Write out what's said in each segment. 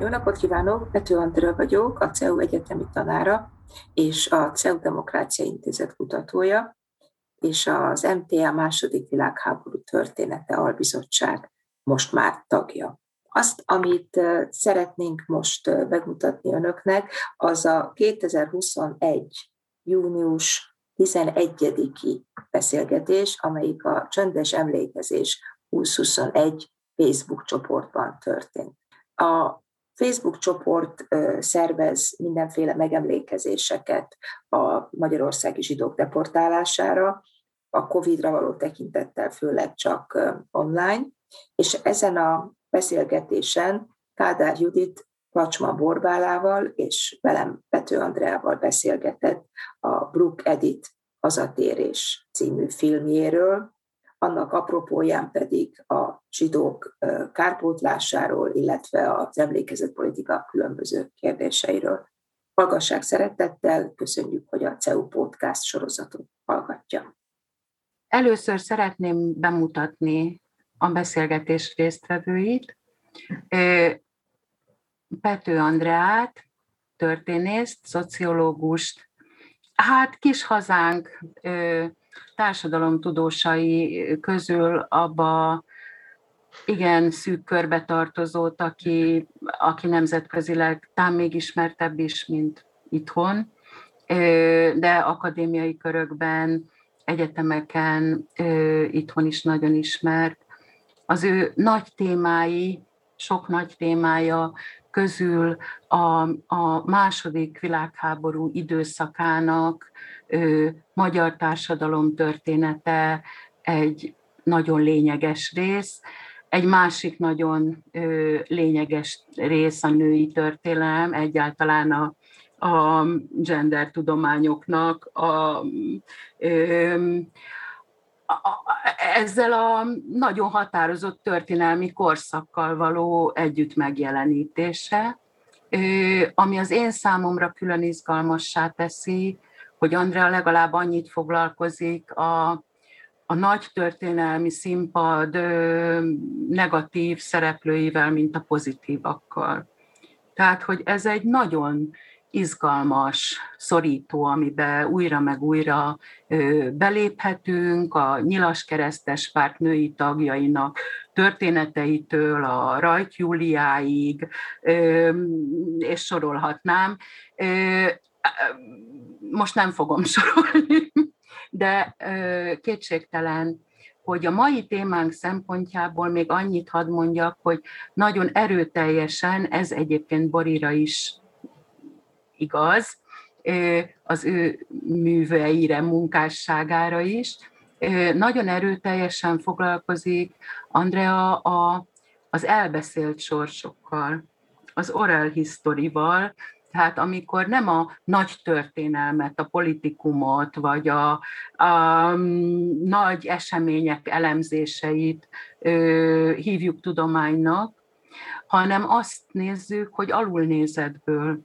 Jó napot kívánok! Pető Andrea vagyok, a CEU egyetemi tanára és a CEU Demokrácia Intézet kutatója, és az MTA második világháború története albizottság most már tagja. Azt, amit szeretnénk most megmutatni önöknek, az a 2021. június 11-i beszélgetés, amelyik a Csöndes Emlékezés 2021 Facebook csoportban történt. A Facebook csoport szervez mindenféle megemlékezéseket a magyarországi zsidók deportálására, a COVID-ra való tekintettel főleg csak online, és ezen a beszélgetésen Kádár Judit Pacsma Borbálával és velem Pető Andreával beszélgetett a Brook Edit Hazatérés című filmjéről, annak apropóján pedig a zsidók kárpótlásáról, illetve az emlékezetpolitika különböző kérdéseiről. Hallgassák szeretettel, köszönjük, hogy a CEU Podcast sorozatot hallgatja. Először szeretném bemutatni a beszélgetés résztvevőit. Pető Andreát, történészt, szociológust, hát kis hazánk társadalomtudósai közül abba igen szűk körbe tartozót, aki, aki nemzetközileg tám még ismertebb is, mint itthon, de akadémiai körökben, egyetemeken itthon is nagyon ismert. Az ő nagy témái, sok nagy témája közül a, a második világháború időszakának ö, magyar társadalom története egy nagyon lényeges rész, egy másik nagyon ö, lényeges rész a női történelem, egyáltalán a, a gender tudományoknak a, ö, ezzel a nagyon határozott történelmi korszakkal való együtt megjelenítése, ami az én számomra külön izgalmassá teszi, hogy Andrea legalább annyit foglalkozik a, a nagy történelmi színpad negatív szereplőivel, mint a pozitívakkal. Tehát, hogy ez egy nagyon izgalmas, szorító, amiben újra meg újra beléphetünk, a nyilas keresztes párt női tagjainak történeteitől a Rajt Júliáig, és sorolhatnám. Most nem fogom sorolni, de kétségtelen, hogy a mai témánk szempontjából még annyit hadd mondjak, hogy nagyon erőteljesen, ez egyébként Borira is igaz, az ő műveire, munkásságára is. Nagyon erőteljesen foglalkozik Andrea a, az elbeszélt sorsokkal, az oral historyval, tehát amikor nem a nagy történelmet, a politikumot, vagy a, a nagy események elemzéseit ö, hívjuk tudománynak, hanem azt nézzük, hogy alulnézetből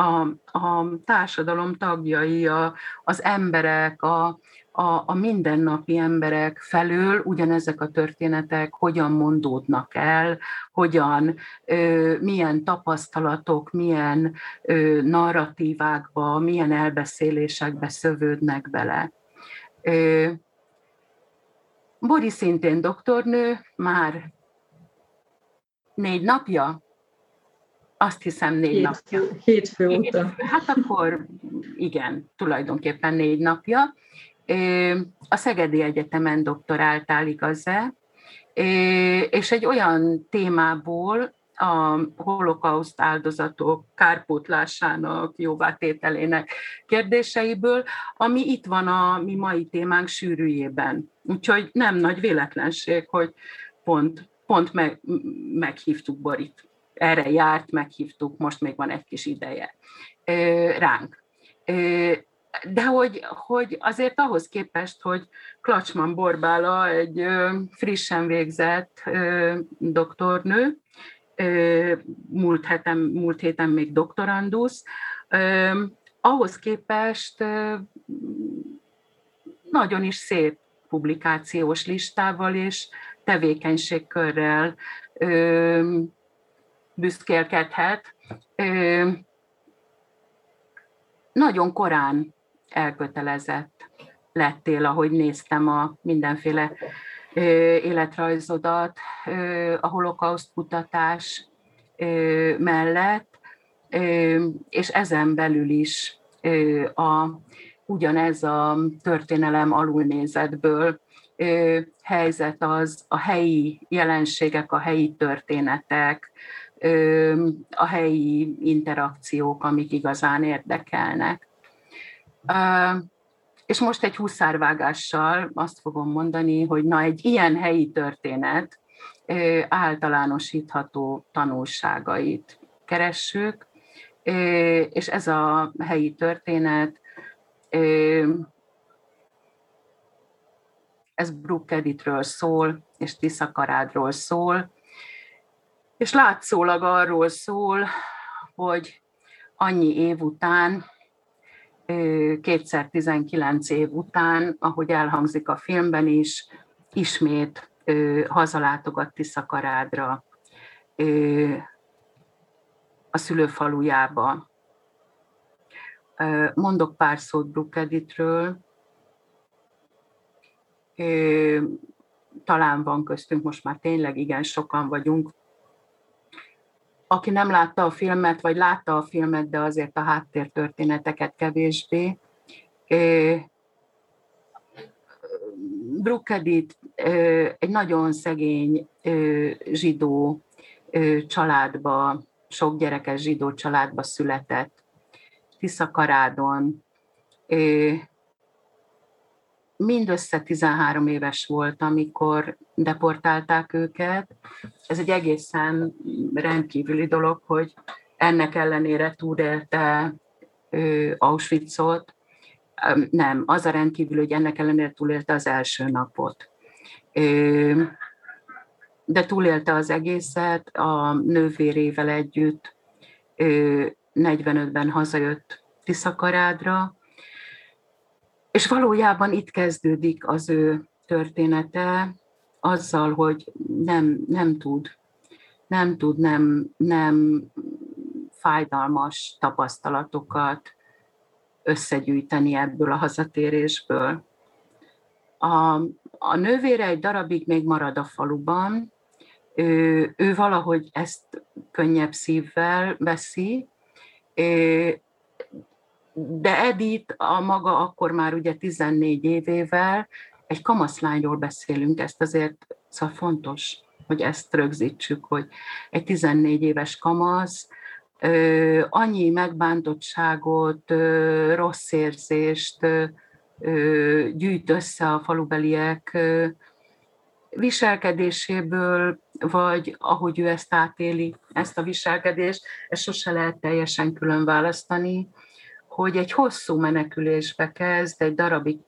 a, a társadalom tagjai, a, az emberek, a, a, a mindennapi emberek felől ugyanezek a történetek hogyan mondódnak el, hogyan, ö, milyen tapasztalatok, milyen ö, narratívákba, milyen elbeszélésekbe szövődnek bele. Ö, Bori szintén doktornő, már négy napja azt hiszem négy Hét, napja. Hétfő óta. Hát akkor igen, tulajdonképpen négy napja. A Szegedi Egyetemen doktoráltál igaz-e? És egy olyan témából, a holokauszt áldozatok kárpótlásának, jóvátételének kérdéseiből, ami itt van a mi mai témánk sűrűjében. Úgyhogy nem nagy véletlenség, hogy pont, pont meg, meghívtuk Borit erre járt, meghívtuk, most még van egy kis ideje ránk. De hogy, hogy azért ahhoz képest, hogy Klacsman Borbála egy frissen végzett doktornő, múlt héten, múlt héten még doktorandusz, ahhoz képest nagyon is szép publikációs listával és tevékenységkörrel büszkélkedhet. Nagyon korán elkötelezett lettél, ahogy néztem a mindenféle életrajzodat a holokauszt kutatás mellett, és ezen belül is a, ugyanez a történelem alulnézetből helyzet az a helyi jelenségek, a helyi történetek, a helyi interakciók, amik igazán érdekelnek. És most egy huszárvágással azt fogom mondani, hogy na egy ilyen helyi történet általánosítható tanulságait keressük, és ez a helyi történet, ez Editről szól, és Tiszakarádról szól, és látszólag arról szól, hogy annyi év után, kétszer 19 év után, ahogy elhangzik a filmben is, ismét hazalátogat Tiszakarádra a szülőfalujába. Mondok pár szót Brooke Editről. Talán van köztünk, most már tényleg igen sokan vagyunk, aki nem látta a filmet, vagy látta a filmet, de azért a háttértörténeteket kevésbé. Brooke Edith egy nagyon szegény zsidó családba sok gyerekes zsidó családba született, Tiszakarádon. Mindössze 13 éves volt, amikor deportálták őket. Ez egy egészen rendkívüli dolog, hogy ennek ellenére túlélte Auschwitzot. Nem, az a rendkívül, hogy ennek ellenére túlélte az első napot de túlélte az egészet, a nővérével együtt 45-ben hazajött Tiszakarádra, és valójában itt kezdődik az ő története, azzal, hogy nem, nem tud, nem tud nem, nem fájdalmas tapasztalatokat összegyűjteni ebből a hazatérésből. A, a nővére egy darabig még marad a faluban, ő, ő valahogy ezt könnyebb szívvel veszi, de Edith a maga akkor már ugye 14 évével, egy kamaszlányról beszélünk, ezt azért szóval fontos, hogy ezt rögzítsük, hogy egy 14 éves kamasz, annyi megbántottságot, rossz érzést gyűjt össze a falubeliek viselkedéséből, vagy ahogy ő ezt átéli, ezt a viselkedést, ezt sose lehet teljesen külön választani, hogy egy hosszú menekülésbe kezd, egy darabig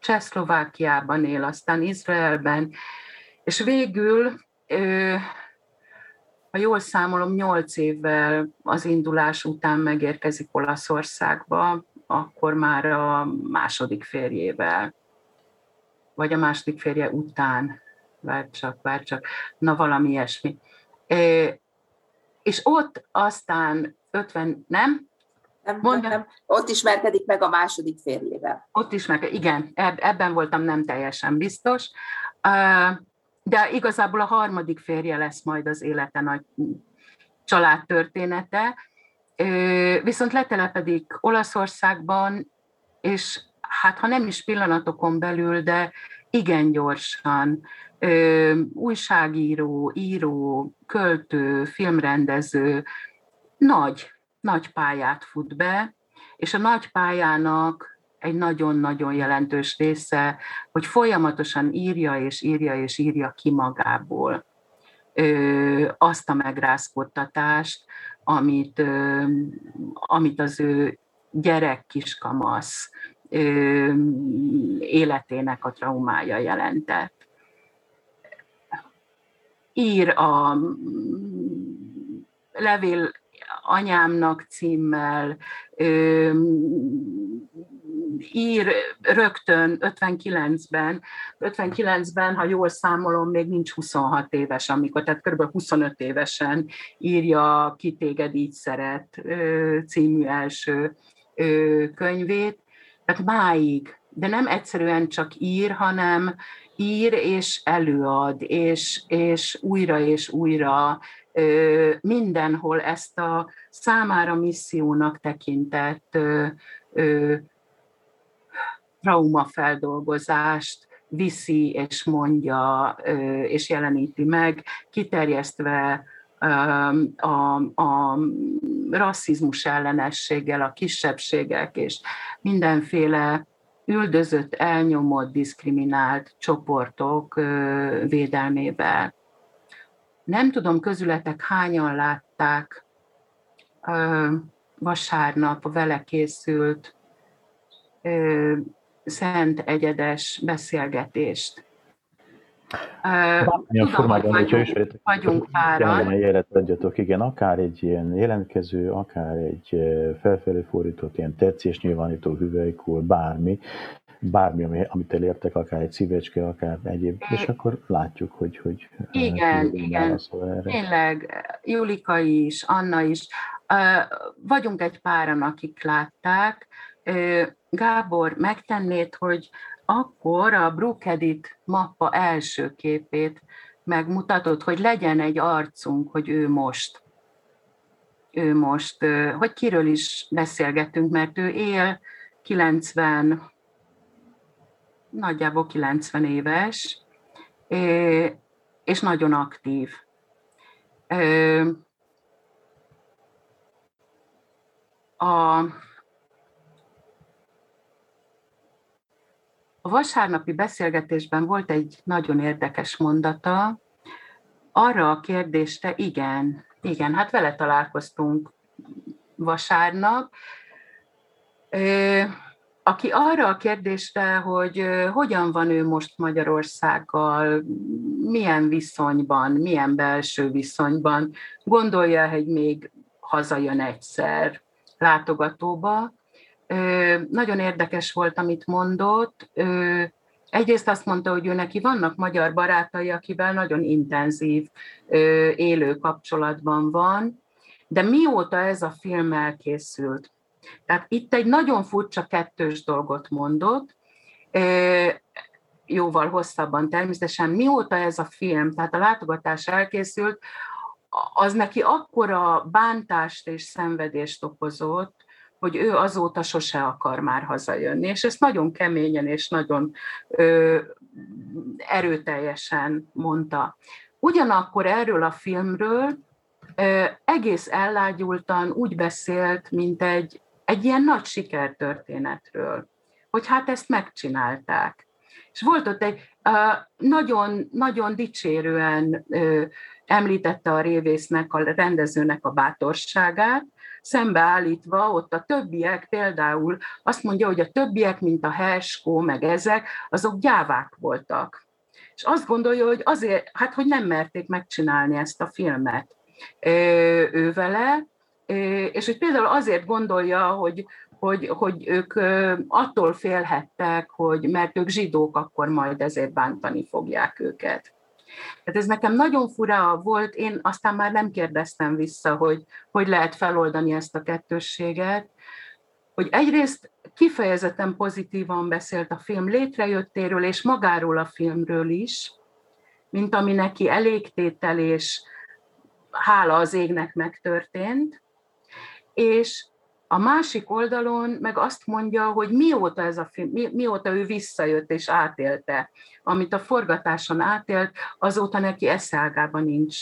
Csehszlovákiában él, aztán Izraelben, és végül, ha jól számolom, nyolc évvel az indulás után megérkezik Olaszországba, akkor már a második férjével, vagy a második férje után vár csak, vár csak, na valami ilyesmi. És ott aztán 50, nem? Nem, Mondja. nem, ott ismerkedik meg a második férjével. Ott ismerkedik, igen, ebben voltam nem teljesen biztos. De igazából a harmadik férje lesz majd az élete nagy családtörténete. Viszont letelepedik Olaszországban, és hát ha nem is pillanatokon belül, de igen gyorsan ö, újságíró, író, költő, filmrendező, nagy, nagy pályát fut be, és a nagy pályának egy nagyon-nagyon jelentős része, hogy folyamatosan írja és írja és írja ki magából ö, azt a megrázkodtatást, amit, ö, amit az ő gyerek kiskamasz ö, életének a traumája jelentett. Ír a levél anyámnak címmel, ír rögtön 59-ben, 59-ben, ha jól számolom, még nincs 26 éves, amikor, tehát kb. 25 évesen írja Ki téged így szeret című első könyvét. Tehát máig, de nem egyszerűen csak ír, hanem ír és előad, és, és újra és újra mindenhol ezt a számára missziónak tekintett traumafeldolgozást viszi és mondja és jeleníti meg, kiterjesztve a, a rasszizmus ellenességgel, a kisebbségek és mindenféle üldözött, elnyomott, diszkriminált csoportok védelmével. Nem tudom, közületek hányan látták vasárnap a vele készült szent egyedes beszélgetést. Bármilyen formában, hogyha ismeritek, vagyunk páran. jelet adjatok, igen, akár egy ilyen jelentkező, akár egy felfelé fordított ilyen tetszés nyilvánító hüvelykúr, bármi, bármi, amit elértek, akár egy szívecske, akár egyéb, és akkor látjuk, hogy... hogy igen, igen, erre. tényleg, Julika is, Anna is, vagyunk egy páran, akik látták, Gábor, megtennéd, hogy akkor a Brookedit mappa első képét megmutatod, hogy legyen egy arcunk, hogy ő most, ő most, hogy kiről is beszélgetünk, mert ő él 90, nagyjából 90 éves, és nagyon aktív. A A vasárnapi beszélgetésben volt egy nagyon érdekes mondata, arra a kérdésre, igen, igen, hát vele találkoztunk vasárnap, aki arra a kérdésre, hogy hogyan van ő most Magyarországgal, milyen viszonyban, milyen belső viszonyban, gondolja, hogy még hazajön egyszer látogatóba, nagyon érdekes volt, amit mondott. Egyrészt azt mondta, hogy ő neki vannak magyar barátai, akivel nagyon intenzív élő kapcsolatban van, de mióta ez a film elkészült? Tehát itt egy nagyon furcsa kettős dolgot mondott, jóval hosszabban természetesen, mióta ez a film, tehát a látogatás elkészült, az neki akkora bántást és szenvedést okozott, hogy ő azóta sose akar már hazajönni. És ezt nagyon keményen és nagyon ö, erőteljesen mondta. Ugyanakkor erről a filmről ö, egész ellágyultan úgy beszélt, mint egy, egy ilyen nagy sikertörténetről, hogy hát ezt megcsinálták. És volt ott egy nagyon, nagyon dicsérően említette a révésznek, a rendezőnek a bátorságát, szembeállítva ott a többiek például azt mondja, hogy a többiek, mint a Herskó, meg ezek, azok gyávák voltak. És azt gondolja, hogy azért, hát hogy nem merték megcsinálni ezt a filmet ő vele, és hogy például azért gondolja, hogy, hogy, hogy ők attól félhettek, hogy mert ők zsidók, akkor majd ezért bántani fogják őket. Tehát ez nekem nagyon fura volt, én aztán már nem kérdeztem vissza, hogy hogy lehet feloldani ezt a kettősséget, hogy egyrészt kifejezetten pozitívan beszélt a film létrejöttéről, és magáról a filmről is, mint ami neki elégtétel és hála az égnek megtörtént, és a másik oldalon meg azt mondja, hogy mióta ez a film, mi, mióta ő visszajött és átélte, amit a forgatáson átélt, azóta neki eszágában nincs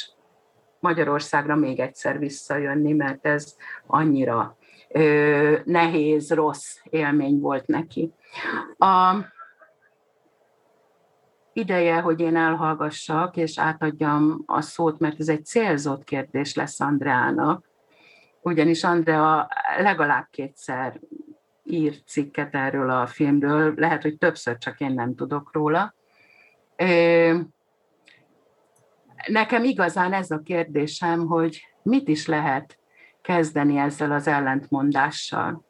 Magyarországra még egyszer visszajönni, mert ez annyira ö, nehéz, rossz élmény volt neki. A, ideje, hogy én elhallgassak, és átadjam a szót, mert ez egy célzott kérdés lesz Andreának, ugyanis Andrea legalább kétszer ír cikket erről a filmről, lehet, hogy többször, csak én nem tudok róla. Nekem igazán ez a kérdésem, hogy mit is lehet kezdeni ezzel az ellentmondással.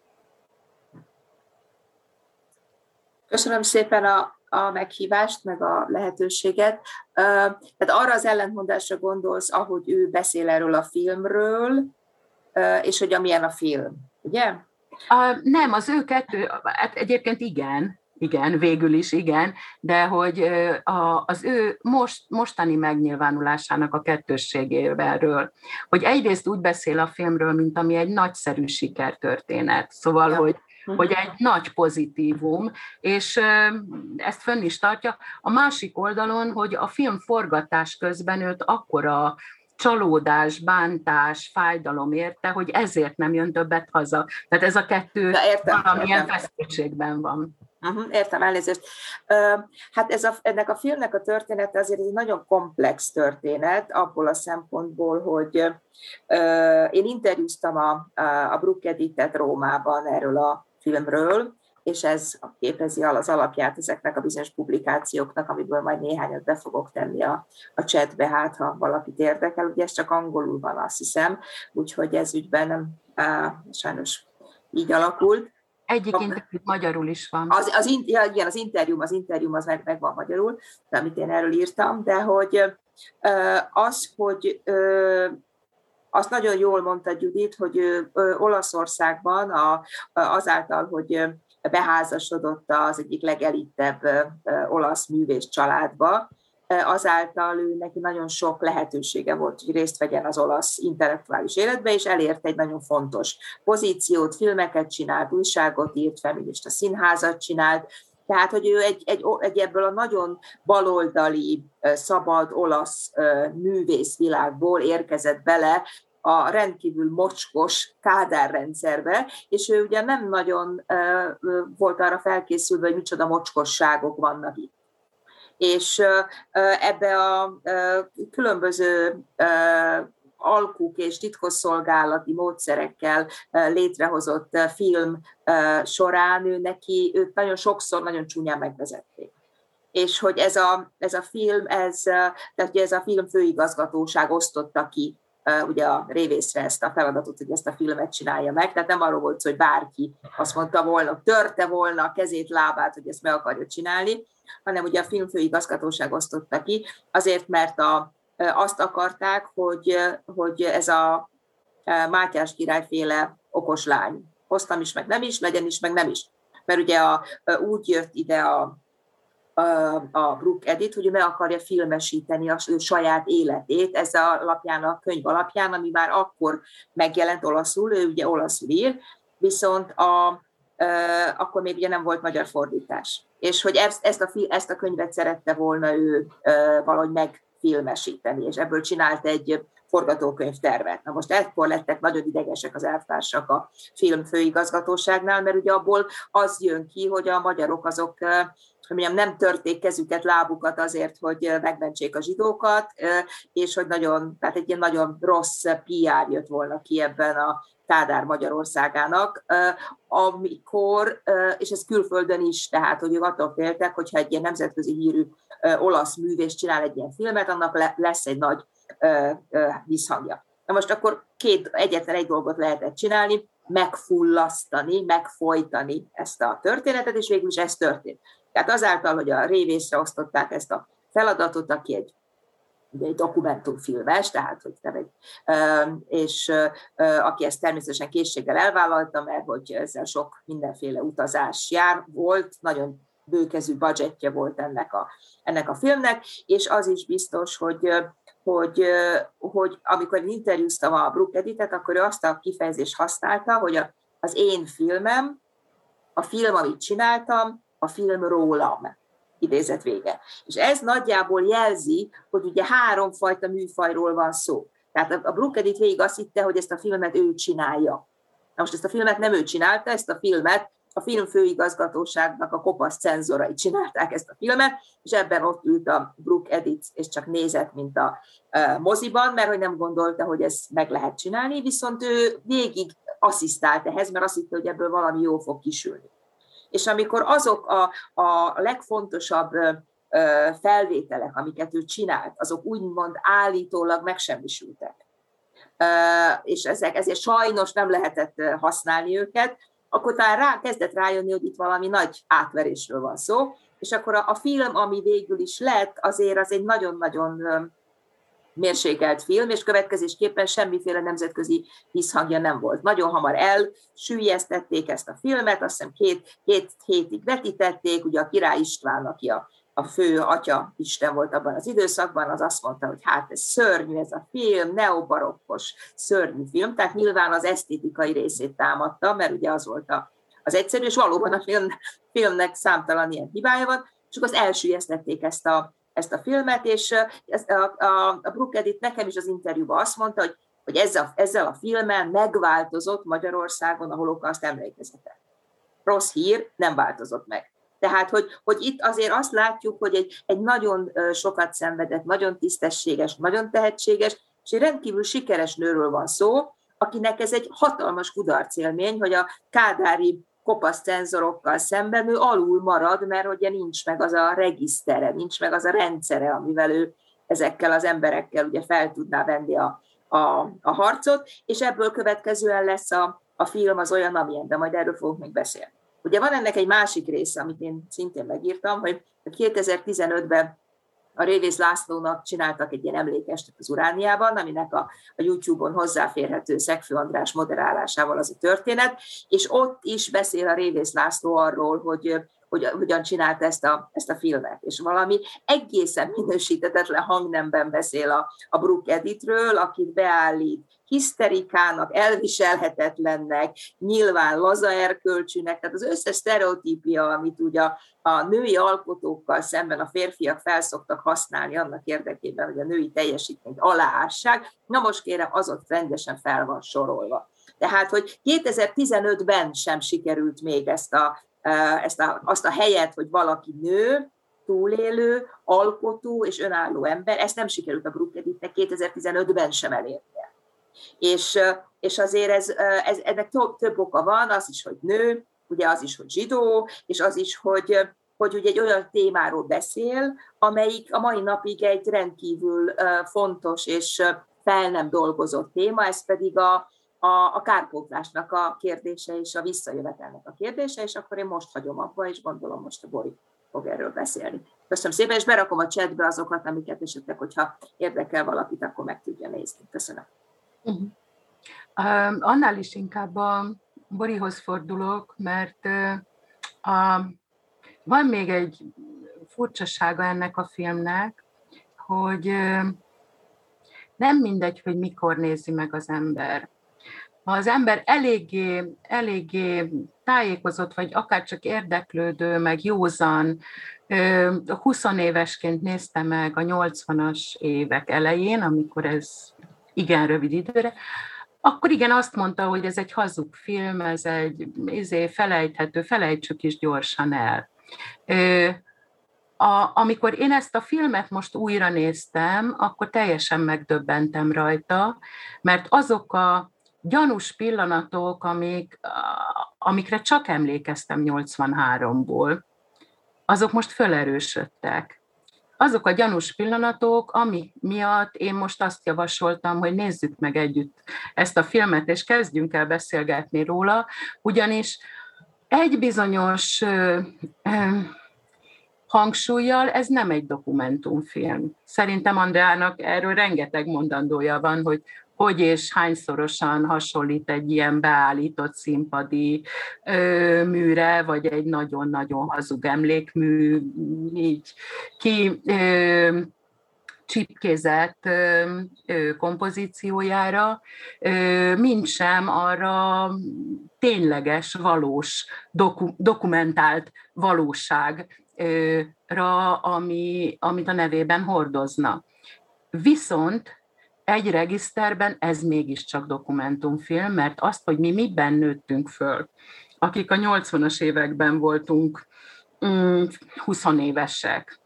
Köszönöm szépen a, a meghívást, meg a lehetőséget. Tehát arra az ellentmondásra gondolsz, ahogy ő beszél erről a filmről, és hogy amilyen a film, ugye? A, nem, az ő kettő, hát egyébként igen, igen, végül is igen, de hogy a, az ő most, mostani megnyilvánulásának a kettősségéről, hogy egyrészt úgy beszél a filmről, mint ami egy nagyszerű sikertörténet, szóval, ja. hogy hogy egy nagy pozitívum, és ezt fönn is tartja. A másik oldalon, hogy a film forgatás közben őt akkora csalódás, bántás, fájdalom érte, hogy ezért nem jön többet haza. Tehát ez a kettő értem, valamilyen értem. feszültségben van. Uh-huh, értem, elnézést. Uh, hát ez a, ennek a filmnek a története azért egy nagyon komplex történet, abból a szempontból, hogy uh, én interjúztam a, a Brook Editet Rómában erről a filmről, és ez képezi az alapját ezeknek a bizonyos publikációknak, amiből majd néhányat be fogok tenni a, a chatbe, hát ha valakit érdekel. Ugye ez csak angolul van, azt hiszem, úgyhogy ez ügyben nem á, sajnos így alakult. Egyik interjú magyarul is van. Az, az, ja, igen, az interjú, az interjú az meg, meg van magyarul, amit én erről írtam, de hogy az, hogy azt nagyon jól mondta Judit, hogy Olaszországban a, azáltal, hogy beházasodott az egyik legelittebb olasz művész családba, azáltal ő neki nagyon sok lehetősége volt, hogy részt vegyen az olasz intellektuális életbe, és elért egy nagyon fontos pozíciót, filmeket csinált, újságot írt, feminista színházat csinált, tehát, hogy ő egy, egy, egy ebből a nagyon baloldali, szabad olasz művészvilágból érkezett bele a rendkívül mocskos kádárrendszerbe, és ő ugye nem nagyon volt arra felkészülve, hogy micsoda mocskosságok vannak itt. És ebbe a különböző alkuk és titkosszolgálati módszerekkel létrehozott film során ő neki, őt nagyon sokszor nagyon csúnyán megvezették és hogy ez a, ez a film, ez, tehát ez a film főigazgatóság osztotta ki ugye a révészre ezt a feladatot, hogy ezt a filmet csinálja meg, tehát nem arról volt hogy bárki azt mondta volna, törte volna a kezét, lábát, hogy ezt meg akarja csinálni, hanem ugye a filmfőigazgatóság osztotta ki, azért, mert a, azt akarták, hogy, hogy ez a Mátyás királyféle okos lány, hoztam is, meg nem is, legyen is, meg nem is. Mert ugye a, úgy jött ide a, a Brook Edith, hogy ő meg akarja filmesíteni a saját életét, ez alapján, a könyv alapján, ami már akkor megjelent olaszul, ő ugye olaszul ír, viszont a, akkor még ugye nem volt magyar fordítás. És hogy ezt, ezt, a, ezt a könyvet szerette volna ő valahogy megfilmesíteni, és ebből csinált egy forgatókönyvtervet. Na most ekkor lettek nagyon idegesek az elvtársak a film főigazgatóságnál, mert ugye abból az jön ki, hogy a magyarok azok mondjam, nem törték kezüket, lábukat azért, hogy megmentsék a zsidókat, és hogy nagyon, tehát egy ilyen nagyon rossz PR jött volna ki ebben a Kádár Magyarországának, amikor, és ez külföldön is, tehát hogy ők attól féltek, hogyha egy ilyen nemzetközi hírű olasz művész csinál egy ilyen filmet, annak lesz egy nagy visszhangja. Na most akkor két, egyetlen egy dolgot lehetett csinálni, megfullasztani, megfojtani ezt a történetet, és végül is ez történt. Tehát azáltal, hogy a révészre osztották ezt a feladatot, aki egy egy dokumentumfilmes, tehát hogy nem egy, és aki ezt természetesen készséggel elvállalta, mert hogy ezzel sok mindenféle utazás jár, volt, nagyon bőkezű budgetje volt ennek a, ennek a filmnek, és az is biztos, hogy, hogy, hogy amikor én interjúztam a Brook Editet, akkor ő azt a kifejezést használta, hogy az én filmem, a film, amit csináltam, a film rólam idézet vége. És ez nagyjából jelzi, hogy ugye háromfajta műfajról van szó. Tehát a Brooke Edith végig azt hitte, hogy ezt a filmet ő csinálja. Na most ezt a filmet nem ő csinálta, ezt a filmet a film főigazgatóságnak a kopasz cenzorai csinálták ezt a filmet, és ebben ott ült a Brooke Edith, és csak nézett, mint a moziban, mert hogy nem gondolta, hogy ezt meg lehet csinálni, viszont ő végig asszisztált ehhez, mert azt hitte, hogy ebből valami jó fog kisülni és amikor azok a, a legfontosabb felvételek, amiket ő csinált, azok úgymond állítólag megsemmisültek, és ezek, ezért sajnos nem lehetett használni őket, akkor talán rá, kezdett rájönni, hogy itt valami nagy átverésről van szó, és akkor a, a film, ami végül is lett, azért az egy nagyon-nagyon mérsékelt film, és következésképpen semmiféle nemzetközi visszhangja nem volt. Nagyon hamar elsüllyesztették ezt a filmet, azt hiszem két, két hétig vetítették, ugye a király István, aki a, a fő atya Isten volt abban az időszakban, az azt mondta, hogy hát ez szörnyű ez a film, neobarokkos szörnyű film, tehát nyilván az esztétikai részét támadta, mert ugye az volt a, az egyszerű, és valóban a film, filmnek számtalan ilyen hibája van, csak az elsüllyesztették ezt a, ezt a filmet, és a, a, a Brooke Edith nekem is az interjúban azt mondta, hogy, hogy ezzel, ezzel a filmmel megváltozott Magyarországon a holokauszt emlékezete. Rossz hír, nem változott meg. Tehát, hogy, hogy itt azért azt látjuk, hogy egy, egy nagyon sokat szenvedett, nagyon tisztességes, nagyon tehetséges, és egy rendkívül sikeres nőről van szó, akinek ez egy hatalmas kudarc élmény, hogy a kádári kopasz cenzorokkal szemben ő alul marad, mert ugye nincs meg az a regisztere, nincs meg az a rendszere, amivel ő ezekkel az emberekkel ugye fel tudná venni a, a, a harcot, és ebből következően lesz a, a film az olyan, amilyen, de majd erről fogunk még beszélni. Ugye van ennek egy másik része, amit én szintén megírtam, hogy 2015-ben a Révész Lászlónak csináltak egy ilyen emlékestet az Urániában, aminek a, a YouTube-on hozzáférhető Szegfő András moderálásával az a történet, és ott is beszél a Révész László arról, hogy hogy hogyan csinált ezt a, ezt a filmet, és valami egészen minősítetetlen hangnemben beszél a, a Brooke Editről, akit beállít hiszterikának, elviselhetetlennek, nyilván laza erkölcsűnek, tehát az összes sztereotípia, amit ugye a, a női alkotókkal szemben a férfiak felszoktak használni annak érdekében, hogy a női teljesítményt aláássák, na most kérem, az ott rendesen fel van sorolva. Tehát, hogy 2015-ben sem sikerült még ezt a, ezt a, azt a helyet, hogy valaki nő, túlélő, alkotó és önálló ember, ezt nem sikerült a Brooke Editnek 2015-ben sem elérnie. És, és azért ez, ez, ennek több, több oka van, az is, hogy nő, ugye az is, hogy zsidó, és az is, hogy, hogy ugye egy olyan témáról beszél, amelyik a mai napig egy rendkívül fontos és fel nem dolgozott téma, ez pedig a, a, a kárpótlásnak a kérdése és a visszajövetelnek a kérdése, és akkor én most hagyom abba, és gondolom most a Bori fog erről beszélni. Köszönöm szépen, és berakom a chatbe azokat, amiket esetleg, hogyha érdekel valakit, akkor meg tudja nézni. Köszönöm. Uh-huh. Uh, annál is inkább a Borihoz fordulok, mert uh, a, van még egy furcsasága ennek a filmnek, hogy uh, nem mindegy, hogy mikor nézi meg az ember ha az ember eléggé, eléggé tájékozott, vagy akár csak érdeklődő, meg józan, 20 évesként nézte meg a 80-as évek elején, amikor ez igen rövid időre, akkor igen, azt mondta, hogy ez egy hazug film, ez egy izé, felejthető, felejtsük is gyorsan el. A, amikor én ezt a filmet most újra néztem, akkor teljesen megdöbbentem rajta, mert azok a gyanús pillanatok, amik, amikre csak emlékeztem 83-ból, azok most felerősödtek. Azok a gyanús pillanatok, ami miatt én most azt javasoltam, hogy nézzük meg együtt ezt a filmet, és kezdjünk el beszélgetni róla, ugyanis egy bizonyos ö, ö, hangsúlyjal ez nem egy dokumentumfilm. Szerintem Andreának erről rengeteg mondandója van, hogy hogy és hányszorosan hasonlít egy ilyen beállított színpadi ö, műre, vagy egy nagyon-nagyon hazug emlékmű, így ki ö, csipkézett ö, kompozíciójára, ö, mint sem arra tényleges, valós, doku, dokumentált valóságra, ami, amit a nevében hordozna. Viszont egy regiszterben ez mégiscsak dokumentumfilm, mert azt, hogy mi miben nőttünk föl, akik a 80-as években voltunk mm, 20 évesek,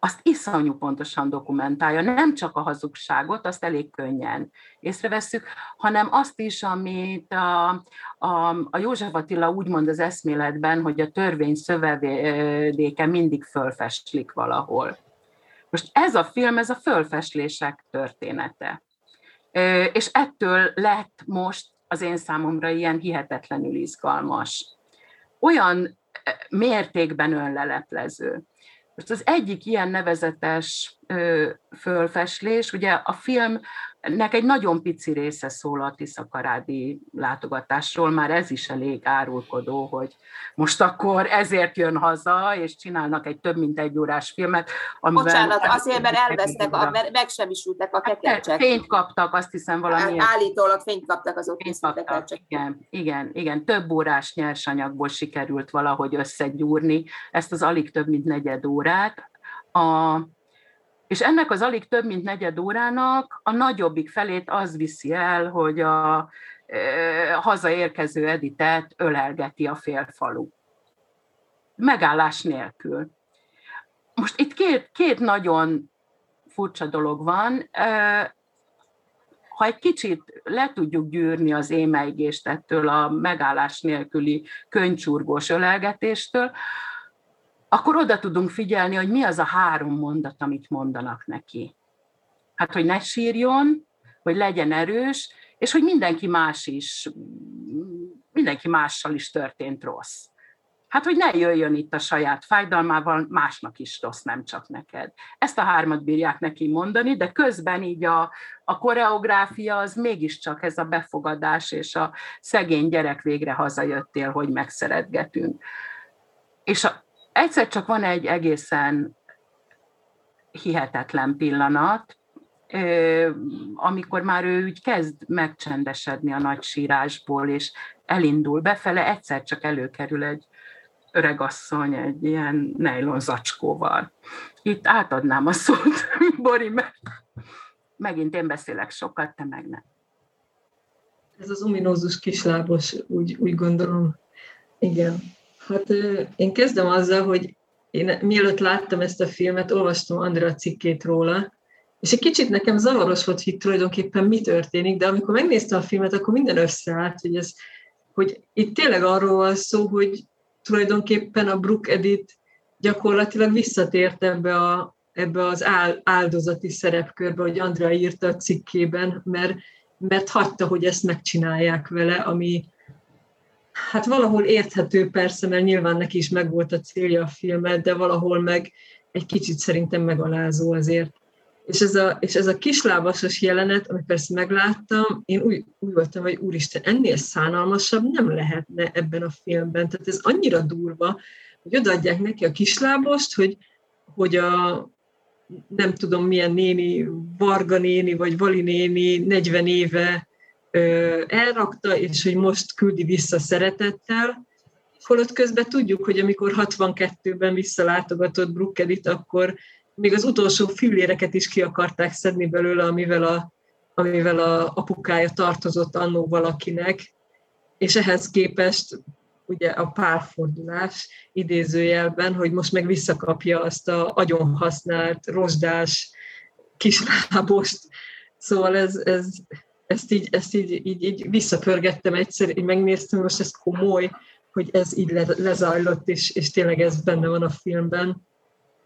azt iszonyú pontosan dokumentálja, nem csak a hazugságot, azt elég könnyen észrevesszük, hanem azt is, amit a, a, a József Attila úgy mond az eszméletben, hogy a törvény szövedéke mindig fölfestlik valahol. Most ez a film, ez a fölfeslések története. És ettől lett most az én számomra ilyen hihetetlenül izgalmas. Olyan mértékben önleleplező. Most az egyik ilyen nevezetes fölfeslés, ugye a film nek egy nagyon pici része szól a Tiszakarádi látogatásról, már ez is elég árulkodó, hogy most akkor ezért jön haza, és csinálnak egy több mint egy órás filmet. Amivel Bocsánat, azért, mert elvesztek, a, mert megsemmisültek a hát, tekercsek. Fényt kaptak, azt hiszem valami. Állítólag fényt kaptak az ott fényt kaptak, Igen, igen, igen, több órás nyersanyagból sikerült valahogy összegyúrni ezt az alig több mint negyed órát. A, és ennek az alig több mint negyed órának a nagyobbik felét az viszi el, hogy a e, hazaérkező Editet ölelgeti a félfalu. Megállás nélkül. Most itt két, két nagyon furcsa dolog van. Ha egy kicsit le tudjuk gyűrni az émeigést ettől a megállás nélküli könycsurgós ölelgetéstől, akkor oda tudunk figyelni, hogy mi az a három mondat, amit mondanak neki. Hát, hogy ne sírjon, hogy legyen erős, és hogy mindenki más is, mindenki mással is történt rossz. Hát, hogy ne jöjjön itt a saját fájdalmával, másnak is rossz, nem csak neked. Ezt a hármat bírják neki mondani, de közben így a, a koreográfia az mégiscsak ez a befogadás, és a szegény gyerek végre hazajöttél, hogy megszeretgetünk. És a, egyszer csak van egy egészen hihetetlen pillanat, amikor már ő úgy kezd megcsendesedni a nagy sírásból, és elindul befele, egyszer csak előkerül egy öregasszony egy ilyen nejlon zacskóval. Itt átadnám a szót, Bori, mert megint én beszélek sokat, te meg nem. Ez az ominózus kislábos, úgy, úgy gondolom. Igen. Hát én kezdem azzal, hogy én mielőtt láttam ezt a filmet, olvastam Andrea cikkét róla, és egy kicsit nekem zavaros volt, hogy tulajdonképpen mi történik, de amikor megnéztem a filmet, akkor minden összeállt, hogy, ez, hogy itt tényleg arról van szó, hogy tulajdonképpen a Brooke Edith gyakorlatilag visszatért ebbe, a, ebbe az áldozati szerepkörbe, hogy Andrea írta a cikkében, mert, mert hagyta, hogy ezt megcsinálják vele, ami, Hát valahol érthető persze, mert nyilván neki is megvolt a célja a filmet, de valahol meg egy kicsit szerintem megalázó azért. És ez a, és ez a kislábasos jelenet, amit persze megláttam, én úgy, úgy voltam, hogy úristen, ennél szánalmasabb nem lehetne ebben a filmben. Tehát ez annyira durva, hogy odaadják neki a kislábost, hogy, hogy a, nem tudom milyen néni, Varga néni, vagy Vali néni 40 éve elrakta, és hogy most küldi vissza szeretettel, holott közben tudjuk, hogy amikor 62-ben visszalátogatott Brookedit, akkor még az utolsó filléreket is ki akarták szedni belőle, amivel a, amivel a apukája tartozott annó valakinek, és ehhez képest ugye a párfordulás idézőjelben, hogy most meg visszakapja azt a agyon használt, rozsdás kislábost. Szóval ez, ez, ezt így, ezt így, így, így visszapörgettem egyszer, így megnéztem, most ez komoly, hogy ez így le, lezajlott, és, és tényleg ez benne van a filmben.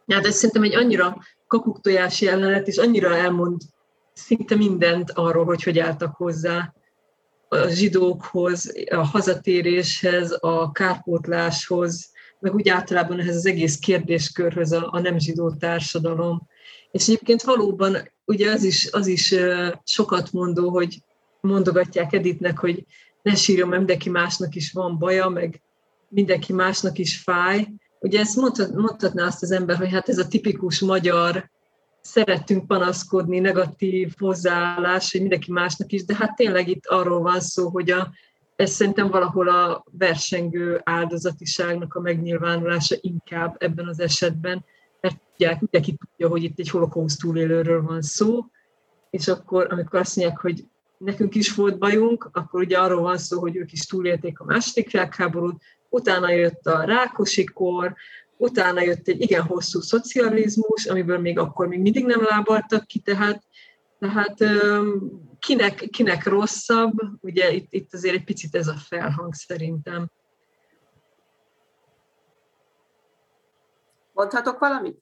Hát ez szerintem egy annyira kakuktojás jelenet, és annyira elmond szinte mindent arról, hogy hogy álltak hozzá a zsidókhoz, a hazatéréshez, a kárpótláshoz, meg úgy általában ehhez az egész kérdéskörhöz a, a nem zsidó társadalom. És egyébként valóban ugye az is, az is sokat mondó, hogy mondogatják Editnek, hogy ne sírjon, mert mindenki másnak is van baja, meg mindenki másnak is fáj. Ugye ezt mondhat, mondhatná azt az ember, hogy hát ez a tipikus magyar szerettünk panaszkodni, negatív hozzáállás, hogy mindenki másnak is, de hát tényleg itt arról van szó, hogy a, ez szerintem valahol a versengő áldozatiságnak a megnyilvánulása inkább ebben az esetben, mert ugye mindenki tudja, hogy itt egy holokauszt túlélőről van szó, és akkor, amikor azt mondják, hogy nekünk is volt bajunk, akkor ugye arról van szó, hogy ők is túlélték a második világháborút, utána jött a rákosi kor, utána jött egy igen hosszú szocializmus, amiből még akkor még mindig nem lábaltak ki, tehát, tehát kinek, kinek rosszabb, ugye itt, itt azért egy picit ez a felhang szerintem. Mondhatok valamit?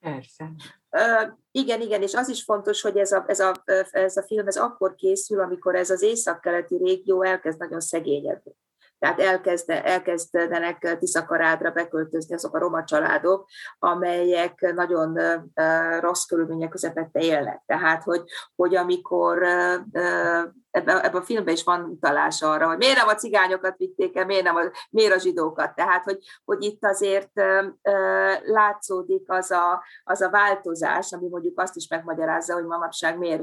Persze. Uh, igen, igen, és az is fontos, hogy ez a, ez, a, ez a film ez akkor készül, amikor ez az északkeleti régió elkezd nagyon szegényedni. Tehát elkezde, elkezdenek Tiszakarádra beköltözni azok a roma családok, amelyek nagyon rossz körülmények közepette élnek. Tehát, hogy, hogy amikor ebben ebbe a filmben is van utalás arra, hogy miért nem a cigányokat vitték el, miért, nem a, miért a zsidókat. Tehát, hogy, hogy itt azért látszódik az a, az a változás, ami mondjuk azt is megmagyarázza, hogy manapság miért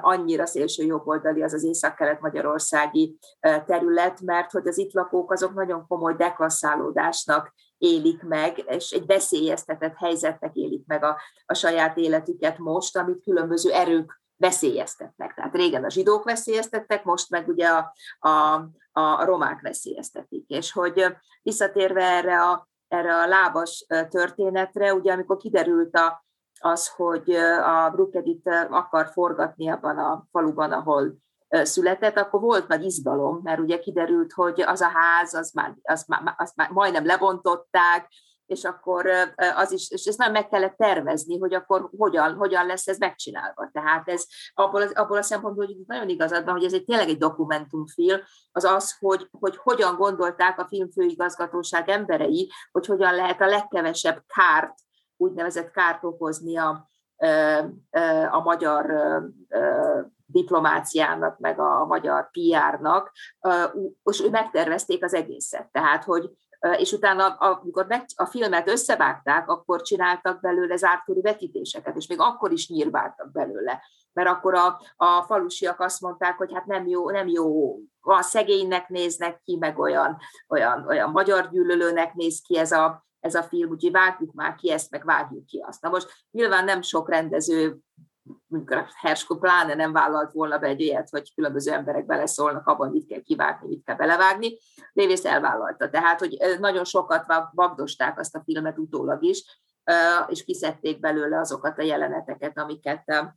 annyira szélső jobboldali az az észak-kelet-magyarországi terület, mert hogy az itt lakók azok nagyon komoly deklasszálódásnak élik meg, és egy veszélyeztetett helyzetnek élik meg a, a saját életüket most, amit különböző erők veszélyeztetnek. Tehát régen a zsidók veszélyeztettek, most meg ugye a, a, a romák veszélyeztetik. És hogy visszatérve erre a, erre a lábas történetre, ugye amikor kiderült a, az, hogy a Brookedit akar forgatni abban a faluban, ahol született, akkor volt nagy izgalom, mert ugye kiderült, hogy az a ház, az már, az már, azt már majdnem lebontották, és akkor az is, és ezt nem meg kellett tervezni, hogy akkor hogyan, hogyan lesz ez megcsinálva. Tehát ez abból, abból a szempontból, hogy nagyon igazad van, hogy ez egy tényleg egy dokumentumfilm, az az, hogy, hogy hogyan gondolták a filmfőigazgatóság emberei, hogy hogyan lehet a legkevesebb kárt, úgynevezett kárt okozni a, a magyar diplomáciának, meg a magyar PR-nak, és megtervezték az egészet. Tehát, hogy és utána, amikor a filmet összevágták, akkor csináltak belőle zártkörű vetítéseket, és még akkor is nyírváltak belőle. Mert akkor a, a falusiak azt mondták, hogy hát nem jó, nem jó, a szegénynek néznek ki, meg olyan, olyan, olyan magyar gyűlölőnek néz ki ez a, ez a film, úgyhogy vágjuk már ki ezt, meg vágjuk ki azt. Na most nyilván nem sok rendező mondjuk a Hersko pláne nem vállalt volna be egy ilyet, hogy különböző emberek beleszólnak abban, mit kell kivágni, mit kell belevágni. Davis elvállalta. Tehát, hogy nagyon sokat vagdosták azt a filmet utólag is, és kiszedték belőle azokat a jeleneteket, amiket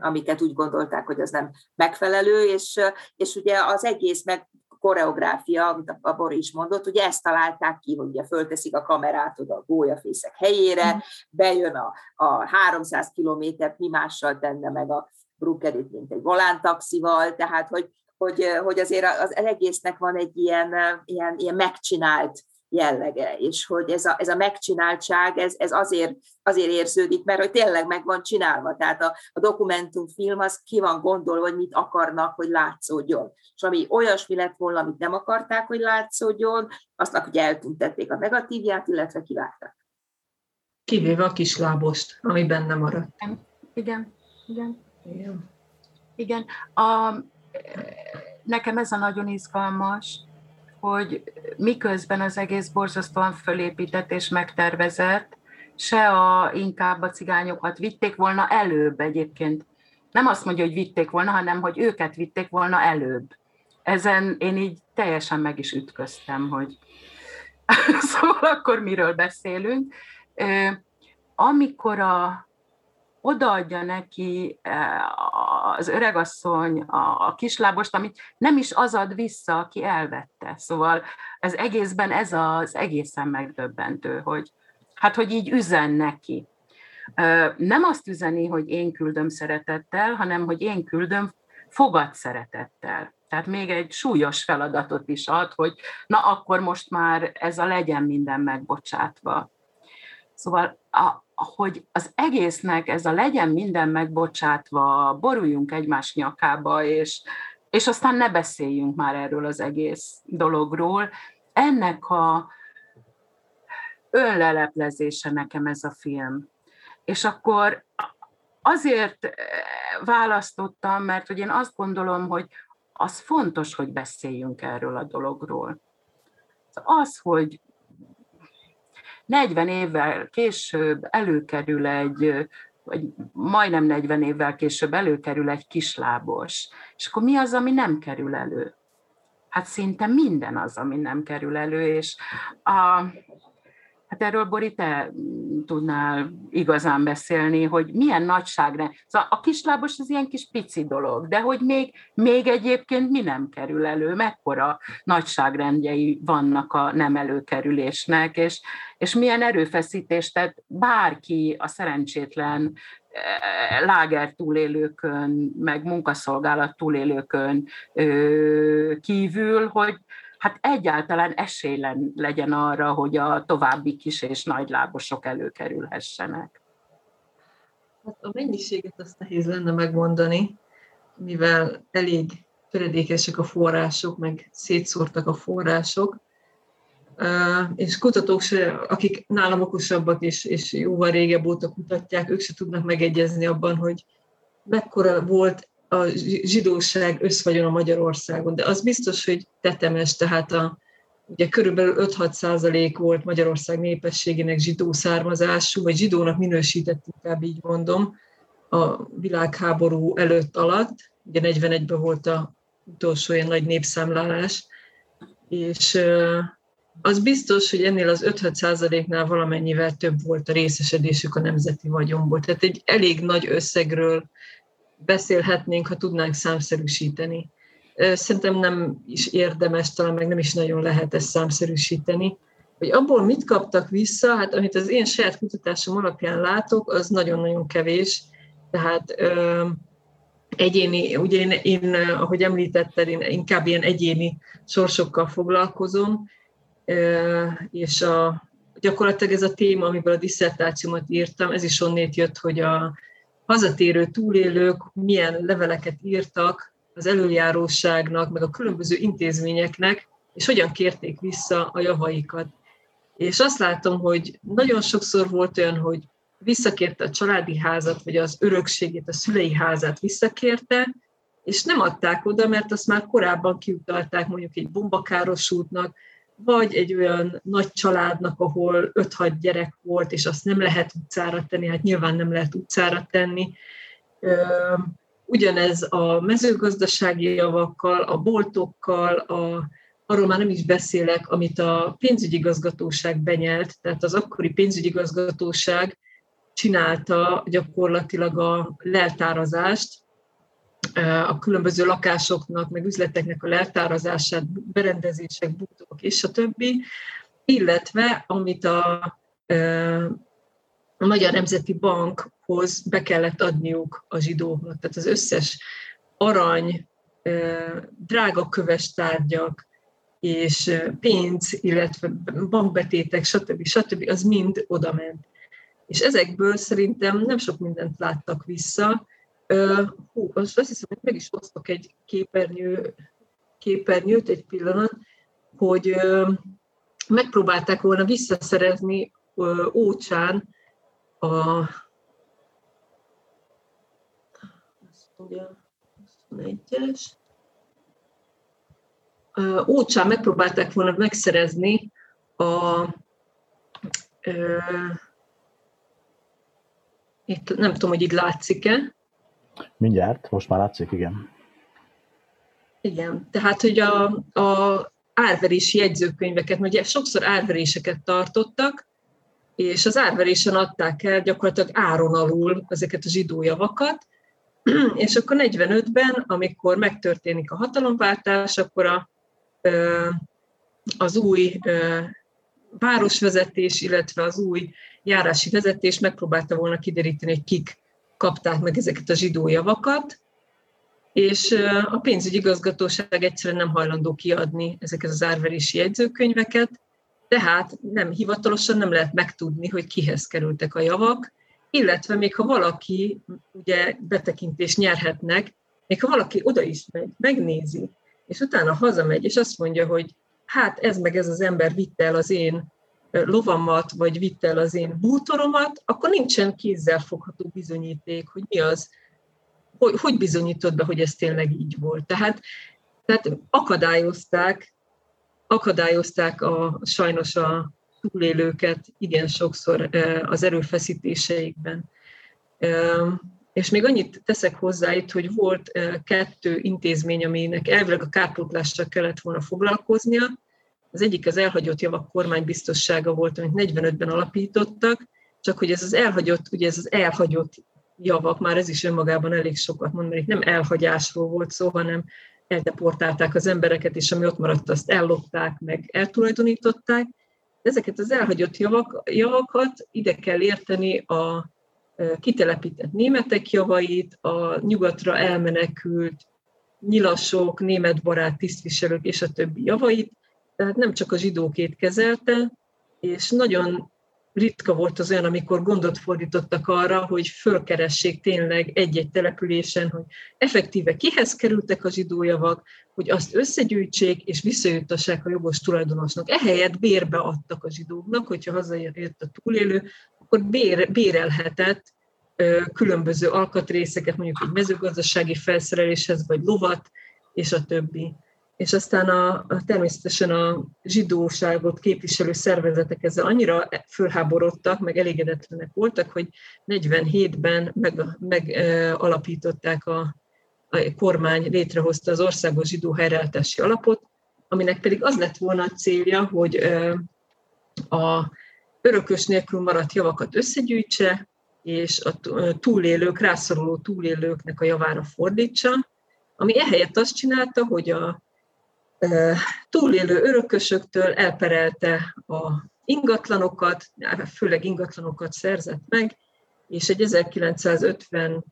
amiket úgy gondolták, hogy az nem megfelelő, és, és ugye az egész meg koreográfia, amit a Bori is mondott, ugye ezt találták ki, hogy ugye fölteszik a kamerát oda a gólyafészek helyére, mm. bejön a, a 300 kilométert, mi mással tenne meg a Brookerit, mint egy volántaxival, tehát hogy, hogy, hogy azért az egésznek van egy ilyen, ilyen, ilyen megcsinált jellege, és hogy ez a, ez a megcsináltság, ez, ez azért, azért érződik, mert hogy tényleg meg van csinálva, tehát a, a dokumentumfilm az ki van gondolva, hogy mit akarnak, hogy látszódjon. És ami olyasmi lett volna, amit nem akarták, hogy látszódjon, azt ugye eltüntették a negatívját, illetve kivágták. Kivéve a kislábost, ami benne maradt. Igen, igen. Igen. igen. A, nekem ez a nagyon izgalmas, hogy miközben az egész borzasztóan fölépített és megtervezett, se a, inkább a cigányokat vitték volna előbb egyébként. Nem azt mondja, hogy vitték volna, hanem hogy őket vitték volna előbb. Ezen én így teljesen meg is ütköztem, hogy szóval akkor miről beszélünk. Amikor a, odaadja neki eh, az öregasszony a, a kislábost, amit nem is az ad vissza, aki elvette. Szóval ez egészben ez az egészen megdöbbentő, hogy hát, hogy így üzen neki. Nem azt üzeni, hogy én küldöm szeretettel, hanem hogy én küldöm fogad szeretettel. Tehát még egy súlyos feladatot is ad, hogy na akkor most már ez a legyen minden megbocsátva. Szóval a, hogy az egésznek ez a legyen minden megbocsátva, boruljunk egymás nyakába, és, és aztán ne beszéljünk már erről az egész dologról. Ennek a önleleplezése nekem ez a film. És akkor azért választottam, mert hogy én azt gondolom, hogy az fontos, hogy beszéljünk erről a dologról. Az, hogy 40 évvel később előkerül egy, vagy majdnem 40 évvel később előkerül egy kislábos. És akkor mi az, ami nem kerül elő? Hát szinte minden az, ami nem kerül elő, és a, Hát erről, Bori, te tudnál igazán beszélni, hogy milyen nagyságra. Szóval a kislábos az ilyen kis pici dolog, de hogy még, még egyébként mi nem kerül elő, mekkora nagyságrendjei vannak a nem előkerülésnek, és, és milyen erőfeszítést tett bárki a szerencsétlen eh, láger túlélőkön, meg munkaszolgálat túlélőkön kívül, hogy, hát egyáltalán esély legyen arra, hogy a további kis és nagy lábosok előkerülhessenek. Hát a mennyiséget azt nehéz lenne megmondani, mivel elég töredékesek a források, meg szétszórtak a források, és kutatók se, akik nálam okosabbak és, és jóval régebb óta kutatják, ők se tudnak megegyezni abban, hogy mekkora volt a zsidóság összvagyon a Magyarországon, de az biztos, hogy tetemes, tehát a, ugye körülbelül 5-6 százalék volt Magyarország népességének zsidó származású, vagy zsidónak minősített, inkább így mondom, a világháború előtt alatt, ugye 41-ben volt a utolsó ilyen nagy népszámlálás, és az biztos, hogy ennél az 5-6 százaléknál valamennyivel több volt a részesedésük a nemzeti vagyomból. Tehát egy elég nagy összegről beszélhetnénk, ha tudnánk számszerűsíteni. Szerintem nem is érdemes, talán meg nem is nagyon lehet ezt számszerűsíteni. Hogy abból mit kaptak vissza, hát amit az én saját kutatásom alapján látok, az nagyon-nagyon kevés. Tehát egyéni, ugye én, én, ahogy említetted, én inkább ilyen egyéni sorsokkal foglalkozom, és a, gyakorlatilag ez a téma, amiből a diszertációmat írtam, ez is onnét jött, hogy a hazatérő túlélők milyen leveleket írtak az előjáróságnak, meg a különböző intézményeknek, és hogyan kérték vissza a javaikat. És azt látom, hogy nagyon sokszor volt olyan, hogy visszakérte a családi házat, vagy az örökségét, a szülei házát visszakérte, és nem adták oda, mert azt már korábban kiutalták mondjuk egy bombakárosultnak, vagy egy olyan nagy családnak, ahol 5-6 gyerek volt, és azt nem lehet utcára tenni, hát nyilván nem lehet utcára tenni. Ugyanez a mezőgazdasági javakkal, a boltokkal, a, arról már nem is beszélek, amit a pénzügyi gazgatóság benyelt, tehát az akkori pénzügyi gazgatóság csinálta gyakorlatilag a leltárazást, a különböző lakásoknak, meg üzleteknek a leltárazását, berendezések, bútorok és a többi, illetve amit a, a Magyar Nemzeti Bankhoz be kellett adniuk a zsidóknak, tehát az összes arany, drága köves tárgyak, és pénz, illetve bankbetétek, stb. stb. az mind oda ment. És ezekből szerintem nem sok mindent láttak vissza, hú, most azt hiszem, hogy meg is osztok egy képernyő, képernyőt egy pillanat, hogy megpróbálták volna visszaszerezni Ócsán a es Ócsán megpróbálták volna megszerezni a itt nem tudom, hogy itt látszik-e, Mindjárt, most már látszik, igen. Igen, tehát, hogy a, a árverési jegyzőkönyveket, ugye sokszor árveréseket tartottak, és az árverésen adták el gyakorlatilag áron alul ezeket a zsidó javakat, és akkor 45-ben, amikor megtörténik a hatalomváltás, akkor a, az új városvezetés, illetve az új járási vezetés megpróbálta volna kideríteni, hogy kik kapták meg ezeket a zsidó javakat, és a pénzügyi igazgatóság egyszerűen nem hajlandó kiadni ezeket az árverési jegyzőkönyveket, tehát nem hivatalosan nem lehet megtudni, hogy kihez kerültek a javak, illetve még ha valaki ugye betekintést nyerhetnek, még ha valaki oda is megy, megnézi, és utána hazamegy, és azt mondja, hogy hát ez meg ez az ember vitte el az én lovamat, vagy vitte el az én bútoromat, akkor nincsen kézzel fogható bizonyíték, hogy mi az, hogy, hogy bizonyítod be, hogy ez tényleg így volt. Tehát, tehát akadályozták, akadályozták a, sajnos a túlélőket igen sokszor az erőfeszítéseikben. És még annyit teszek hozzá itt, hogy volt kettő intézmény, aminek elvileg a kárpótlással kellett volna foglalkoznia, Az egyik az elhagyott javak kormánybiztossága volt, amit 45-ben alapítottak, csak hogy ez az elhagyott, ugye ez az elhagyott javak, már ez is önmagában elég sokat mond, mert itt nem elhagyásról volt szó, hanem eldeportálták az embereket, és ami ott maradt, azt ellopták, meg eltulajdonították. Ezeket az elhagyott javak, javakat ide kell érteni a kitelepített németek javait, a nyugatra elmenekült nyilasok, németbarát tisztviselők és a többi javait, tehát nem csak a zsidókét kezelte, és nagyon ritka volt az olyan, amikor gondot fordítottak arra, hogy fölkeressék tényleg egy-egy településen, hogy effektíve kihez kerültek a zsidójavak, hogy azt összegyűjtsék és visszajuttassák a jogos tulajdonosnak. Ehelyett bérbe adtak a zsidóknak, hogyha hazajött a túlélő, akkor bér, bérelhetett különböző alkatrészeket, mondjuk egy mezőgazdasági felszereléshez, vagy lovat, és a többi és aztán a, a, természetesen a zsidóságot képviselő szervezetek ezzel annyira fölháborodtak, meg elégedetlenek voltak, hogy 47-ben megalapították meg, a, a kormány, létrehozta az Országos Zsidó Helyreállítási Alapot, aminek pedig az lett volna a célja, hogy a örökös nélkül maradt javakat összegyűjtse, és a túlélők, rászoruló túlélőknek a javára fordítsa, ami ehelyett azt csinálta, hogy a túlélő örökösököktől elperelte a ingatlanokat, főleg ingatlanokat szerzett meg, és egy 1952-es,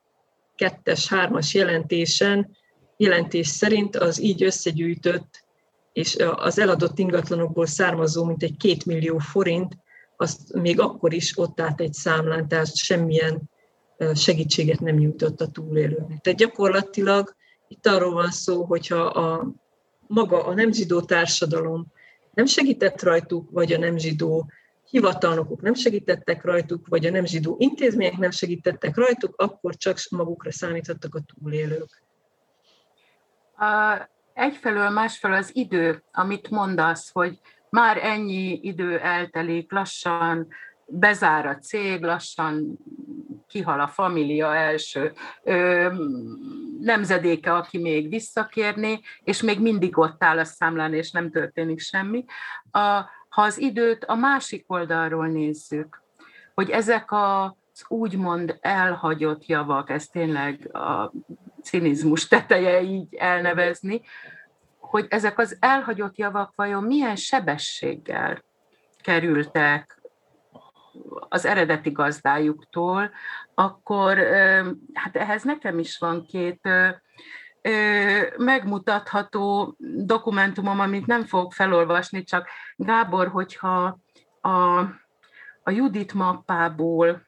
3-as jelentésen, jelentés szerint az így összegyűjtött és az eladott ingatlanokból származó mintegy két millió forint, azt még akkor is ott állt egy számlán, tehát semmilyen segítséget nem nyújtott a túlélőnek. Tehát gyakorlatilag itt arról van szó, hogyha a maga a nem zsidó társadalom nem segített rajtuk, vagy a nem zsidó hivatalnokok nem segítettek rajtuk, vagy a nem zsidó intézmények nem segítettek rajtuk, akkor csak magukra számíthattak a túlélők. A, egyfelől, másfelől az idő, amit mondasz, hogy már ennyi idő eltelik, lassan bezár a cég, lassan kihal a família első ö, nemzedéke, aki még visszakérné, és még mindig ott áll a számlán, és nem történik semmi. A, ha az időt a másik oldalról nézzük, hogy ezek a az úgymond elhagyott javak, ez tényleg a cinizmus teteje így elnevezni, hogy ezek az elhagyott javak vajon milyen sebességgel kerültek az eredeti gazdájuktól, akkor hát ehhez nekem is van két megmutatható dokumentumom, amit nem fogok felolvasni, csak Gábor, hogyha a, a Judit mappából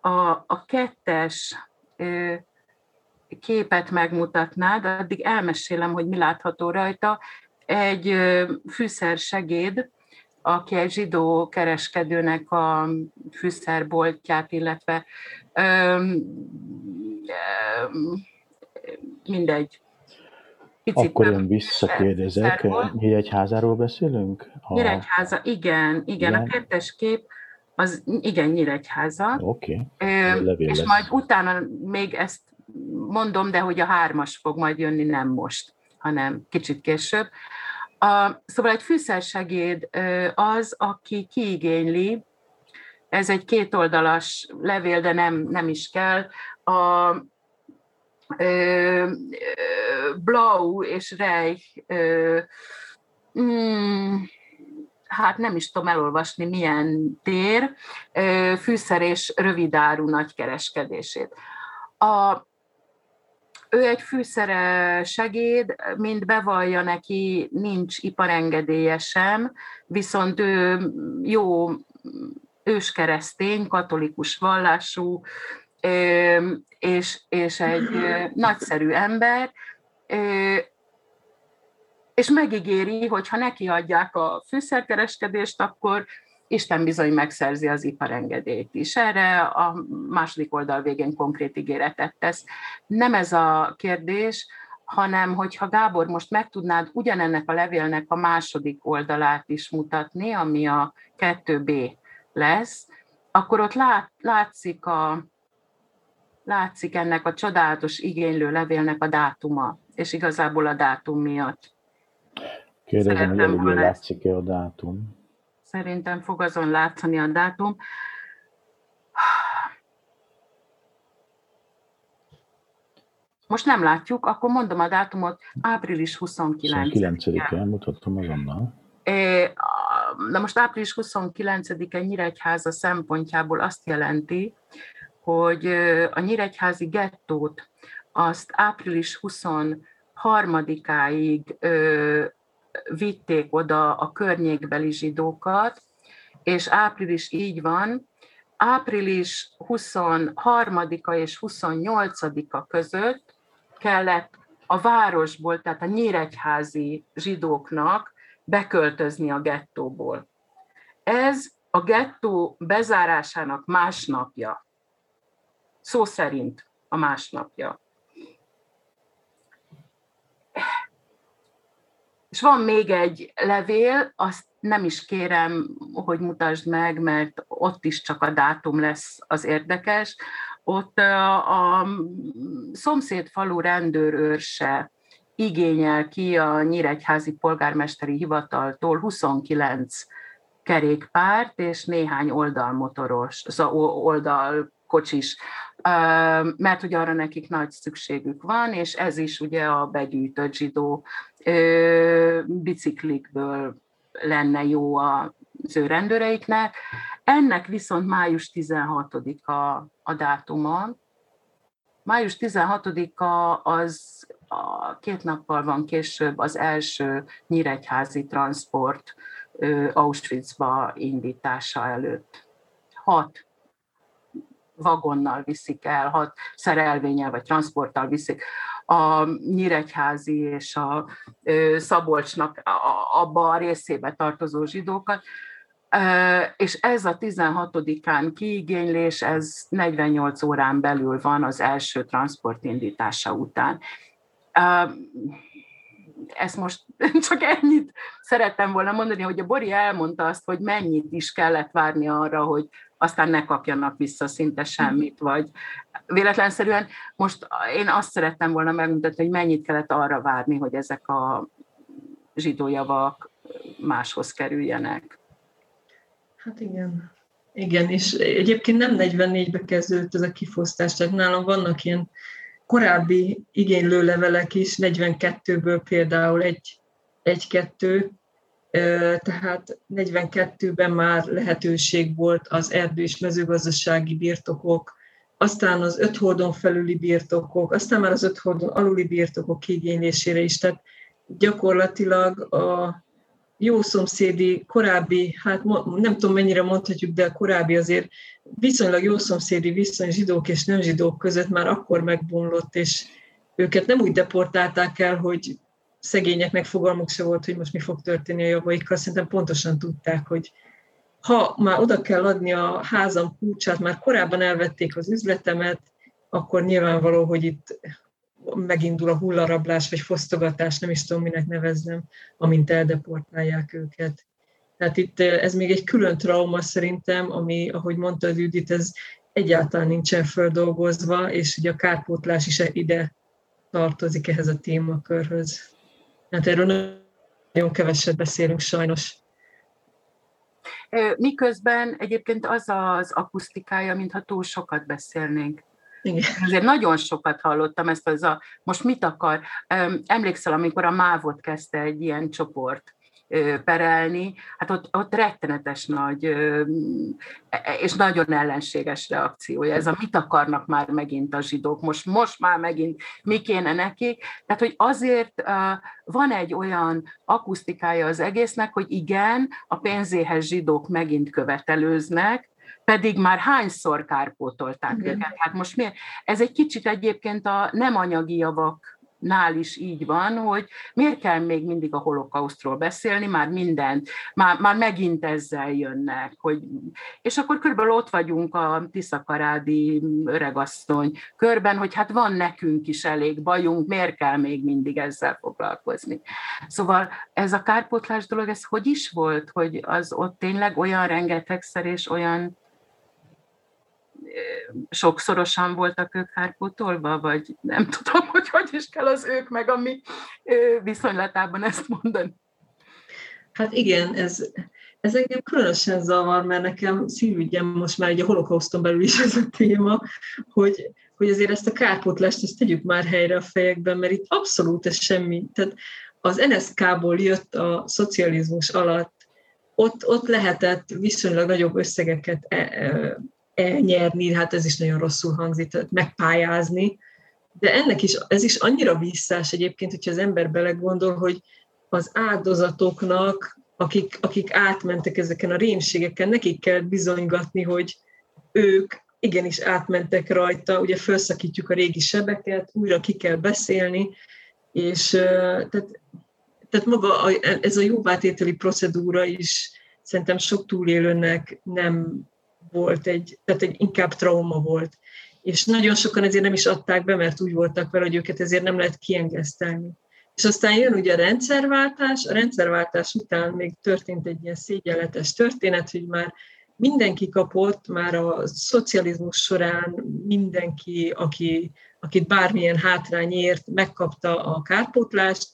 a, a kettes képet megmutatnád, addig elmesélem, hogy mi látható rajta. Egy fűszersegéd, aki egy zsidó kereskedőnek a fűszerboltját, illetve öm, öm, mindegy. Picit Akkor én visszakérdezek, Nyíregyházáról beszélünk? A... Nyíregyháza, igen, igen, igen, a kettes kép, az igen, Nyíregyháza. Oké, okay. És lesz. majd utána még ezt mondom, de hogy a hármas fog majd jönni, nem most, hanem kicsit később. A, szóval egy fűszersegéd az, aki kiigényli, ez egy kétoldalas levél, de nem, nem is kell, a ö, Blau és Reich ö, mm, hát nem is tudom elolvasni, milyen tér, fűszer és rövidáru nagykereskedését. A, ő egy fűszere segéd, mint bevallja neki, nincs iparengedélye sem, viszont ő jó őskeresztény, katolikus vallású, és, és egy nagyszerű ember, és megígéri, hogy ha neki adják a fűszerkereskedést, akkor Isten bizony megszerzi az iparengedélyt is. Erre a második oldal végén konkrét ígéretet tesz. Nem ez a kérdés, hanem hogyha Gábor most meg tudnád ugyanennek a levélnek a második oldalát is mutatni, ami a 2B lesz, akkor ott lát, látszik, a, látszik ennek a csodálatos igénylő levélnek a dátuma, és igazából a dátum miatt Kérdezem, hogy elég látszik-e a dátum? Szerintem fog azon látszani a dátum. Most nem látjuk, akkor mondom a dátumot, április 29 29-en mutatom azonnal. Na most április 29-e Nyíregyháza szempontjából azt jelenti, hogy a Nyíregyházi gettót azt április 23-áig vitték oda a környékbeli zsidókat, és április így van, április 23-a és 28-a között kellett a városból, tehát a nyíregyházi zsidóknak beköltözni a gettóból. Ez a gettó bezárásának másnapja. Szó szerint a másnapja. És van még egy levél, azt nem is kérem, hogy mutasd meg, mert ott is csak a dátum lesz az érdekes. Ott a, szomszéd falu rendőrőrse igényel ki a Nyíregyházi polgármesteri hivataltól 29 kerékpárt és néhány oldalmotoros, szóval oldalkocsis, mert hogy arra nekik nagy szükségük van, és ez is ugye a begyűjtött zsidó biciklikből lenne jó az ő rendőreiknek. Ennek viszont május 16-a a dátuma. Május 16-a az a két nappal van később az első nyíregyházi transport Auschwitzba indítása előtt. Hat vagonnal viszik el, hat szerelvényel vagy transporttal viszik a Nyíregyházi és a Szabolcsnak abba a részébe tartozó zsidókat, és ez a 16-án kiigénylés, ez 48 órán belül van az első transport indítása után. Ezt most csak ennyit szerettem volna mondani, hogy a Bori elmondta azt, hogy mennyit is kellett várni arra, hogy aztán ne kapjanak vissza szinte semmit, vagy véletlenszerűen most én azt szerettem volna megmutatni, hogy mennyit kellett arra várni, hogy ezek a zsidó javak máshoz kerüljenek. Hát igen. Igen, és egyébként nem 44-be kezdődött ez a kifosztás, tehát nálam vannak ilyen korábbi igénylő levelek is, 42-ből például egy, egy-kettő, tehát 42-ben már lehetőség volt az erdő és mezőgazdasági birtokok, aztán az öt hordon felüli birtokok, aztán már az öt hordon aluli birtokok kigénylésére is. Tehát gyakorlatilag a jó szomszédi, korábbi, hát nem tudom mennyire mondhatjuk, de korábbi azért viszonylag jó szomszédi viszony zsidók és nem zsidók között már akkor megbomlott, és őket nem úgy deportálták el, hogy szegényeknek fogalmuk se volt, hogy most mi fog történni a jogaikkal, szerintem pontosan tudták, hogy ha már oda kell adni a házam kulcsát, már korábban elvették az üzletemet, akkor nyilvánvaló, hogy itt megindul a hullarablás, vagy fosztogatás, nem is tudom, minek nevezzem, amint eldeportálják őket. Tehát itt eh, ez még egy külön trauma szerintem, ami, ahogy mondta Judit, ez egyáltalán nincsen földolgozva, és ugye a kárpótlás is ide tartozik ehhez a témakörhöz. Hát erről nagyon keveset beszélünk sajnos. Miközben egyébként az az akusztikája, mintha túl sokat beszélnénk. Igen. Azért nagyon sokat hallottam ezt az a, most mit akar? Emlékszel, amikor a Mávot kezdte egy ilyen csoport, perelni, hát ott, ott rettenetes nagy e, és nagyon ellenséges reakciója. Ez a mit akarnak már megint a zsidók, most, most már megint mi kéne nekik. Tehát, hogy azért van egy olyan akusztikája az egésznek, hogy igen, a pénzéhez zsidók megint követelőznek, pedig már hányszor kárpótolták Igen. őket. Hát most miért? Ez egy kicsit egyébként a nem anyagi javak nál is így van, hogy miért kell még mindig a holokausztról beszélni, már mindent, már, már megint ezzel jönnek, hogy, és akkor körülbelül ott vagyunk a Tiszakarádi öregasszony körben, hogy hát van nekünk is elég bajunk, miért kell még mindig ezzel foglalkozni. Szóval ez a kárpótlás dolog, ez hogy is volt, hogy az ott tényleg olyan rengetegszer és olyan sokszorosan voltak ők kárpótolva, vagy nem tudom, hogy hogy is kell az ők meg a mi viszonylatában ezt mondani. Hát igen, ez, ez engem különösen zavar, mert nekem szívügyem most már egy a holokauszton belül is ez a téma, hogy, hogy azért ezt a kárpótlást ezt tegyük már helyre a fejekben, mert itt abszolút ez semmi. Tehát az NSZK-ból jött a szocializmus alatt, ott, ott lehetett viszonylag nagyobb összegeket e, e, elnyerni, hát ez is nagyon rosszul hangzik, megpályázni, de ennek is, ez is annyira visszás egyébként, hogyha az ember belegondol, hogy az áldozatoknak, akik, akik átmentek ezeken a rémségeken, nekik kell bizonygatni, hogy ők igenis átmentek rajta, ugye felszakítjuk a régi sebeket, újra ki kell beszélni, és tehát, tehát maga a, ez a jóvátételi procedúra is szerintem sok túlélőnek nem volt egy, tehát egy inkább trauma volt. És nagyon sokan ezért nem is adták be, mert úgy voltak vele, hogy őket ezért nem lehet kiengesztelni. És aztán jön ugye a rendszerváltás, a rendszerváltás után még történt egy ilyen szégyenletes történet, hogy már mindenki kapott, már a szocializmus során mindenki, aki, akit bármilyen hátrány ért, megkapta a kárpótlást,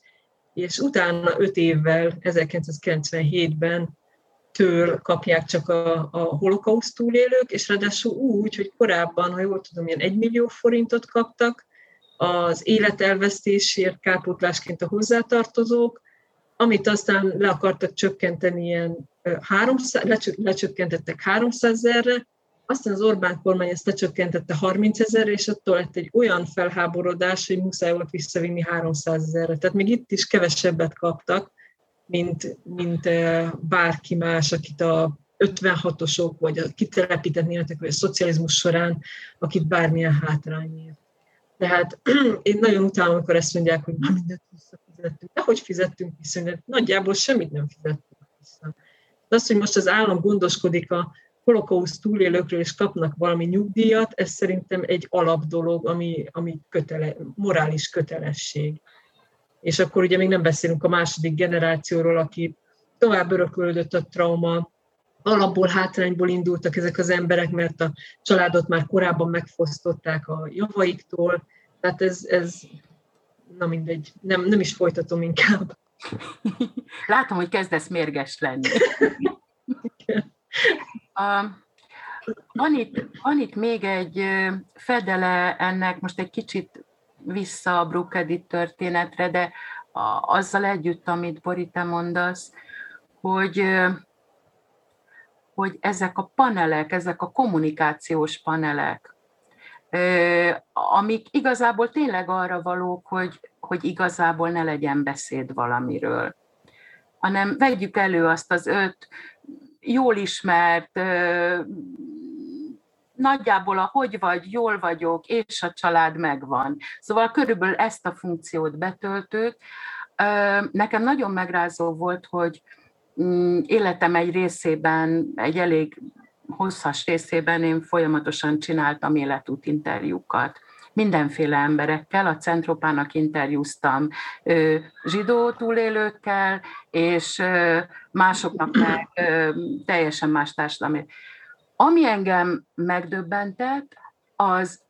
és utána öt évvel, 1997-ben től kapják csak a, a holokauszt túlélők, és ráadásul úgy, hogy korábban, ha jól tudom, ilyen 1 millió forintot kaptak az életelvesztésért kárpótlásként a hozzátartozók, amit aztán le akartak csökkenteni ilyen 300, lecsökkentettek 300 ezerre, aztán az Orbán kormány ezt lecsökkentette 30 ezerre, és attól lett egy olyan felháborodás, hogy muszáj volt visszavinni 300 ezerre. Tehát még itt is kevesebbet kaptak, mint, mint bárki más, akit a 56-osok, vagy a kitelepített németek, vagy a szocializmus során, akit bármilyen hátrányért. Tehát én nagyon utálom, amikor ezt mondják, hogy már mindent visszafizettünk. De hogy fizettünk vissza? Nagyjából semmit nem fizettünk vissza. De az, hogy most az állam gondoskodik a holokauszt túlélőkről, és kapnak valami nyugdíjat, ez szerintem egy alapdolog, ami, ami kötele, morális kötelesség. És akkor ugye még nem beszélünk a második generációról, aki tovább örökölődött a trauma, alapból hátrányból indultak ezek az emberek, mert a családot már korábban megfosztották a javaiktól, tehát ez, ez na mindegy, nem, nem is folytatom inkább. Látom, hogy kezdesz mérges lenni. A, van, itt, van itt még egy fedele ennek, most egy kicsit vissza a Brookedi történetre, de azzal együtt, amit Bori, te mondasz, hogy, hogy ezek a panelek, ezek a kommunikációs panelek, amik igazából tényleg arra valók, hogy, hogy igazából ne legyen beszéd valamiről, hanem vegyük elő azt az öt jól ismert, nagyjából a hogy vagy, jól vagyok, és a család megvan. Szóval körülbelül ezt a funkciót betöltők. Nekem nagyon megrázó volt, hogy mm, életem egy részében, egy elég hosszas részében én folyamatosan csináltam életút interjúkat mindenféle emberekkel, a Centropának interjúztam zsidó túlélőkkel, és másoknak meg teljesen más társadalmi. Ami engem megdöbbentett, az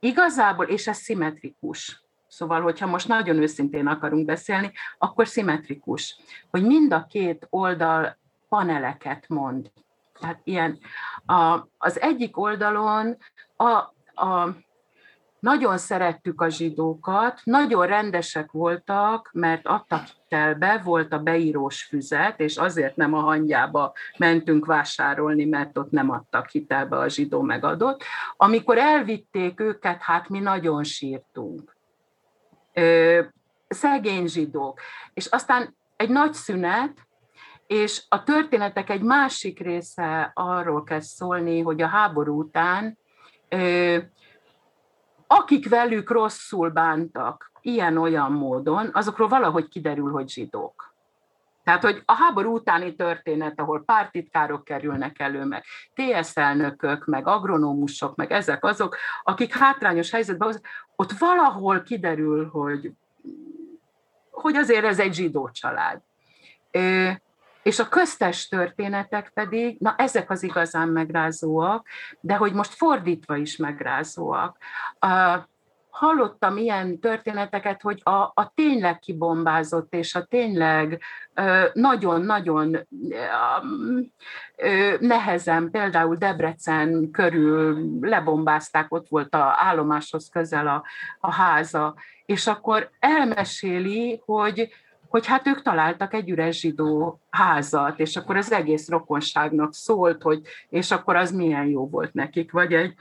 igazából, és ez szimmetrikus, Szóval, hogyha most nagyon őszintén akarunk beszélni, akkor szimmetrikus, hogy mind a két oldal paneleket mond. Tehát ilyen, a, az egyik oldalon a, a nagyon szerettük a zsidókat, nagyon rendesek voltak, mert adtak hitelbe, volt a beírós füzet, és azért nem a hangyába mentünk vásárolni, mert ott nem adtak hitelbe, a zsidó megadott. Amikor elvitték őket, hát mi nagyon sírtunk. Ö, szegény zsidók. És aztán egy nagy szünet, és a történetek egy másik része arról kezd szólni, hogy a háború után akik velük rosszul bántak, ilyen-olyan módon, azokról valahogy kiderül, hogy zsidók. Tehát, hogy a háború utáni történet, ahol pártitkárok kerülnek elő, meg TSZ elnökök, meg agronómusok, meg ezek azok, akik hátrányos helyzetben ott valahol kiderül, hogy, hogy azért ez egy zsidó család. És a köztes történetek pedig, na ezek az igazán megrázóak, de hogy most fordítva is megrázóak. hallottam ilyen történeteket, hogy a, a tényleg kibombázott, és a tényleg nagyon-nagyon nehezen, például Debrecen körül lebombázták, ott volt a állomáshoz közel a, a háza, és akkor elmeséli, hogy hogy hát ők találtak egy üres zsidó házat, és akkor az egész rokonságnak szólt, hogy és akkor az milyen jó volt nekik, vagy egy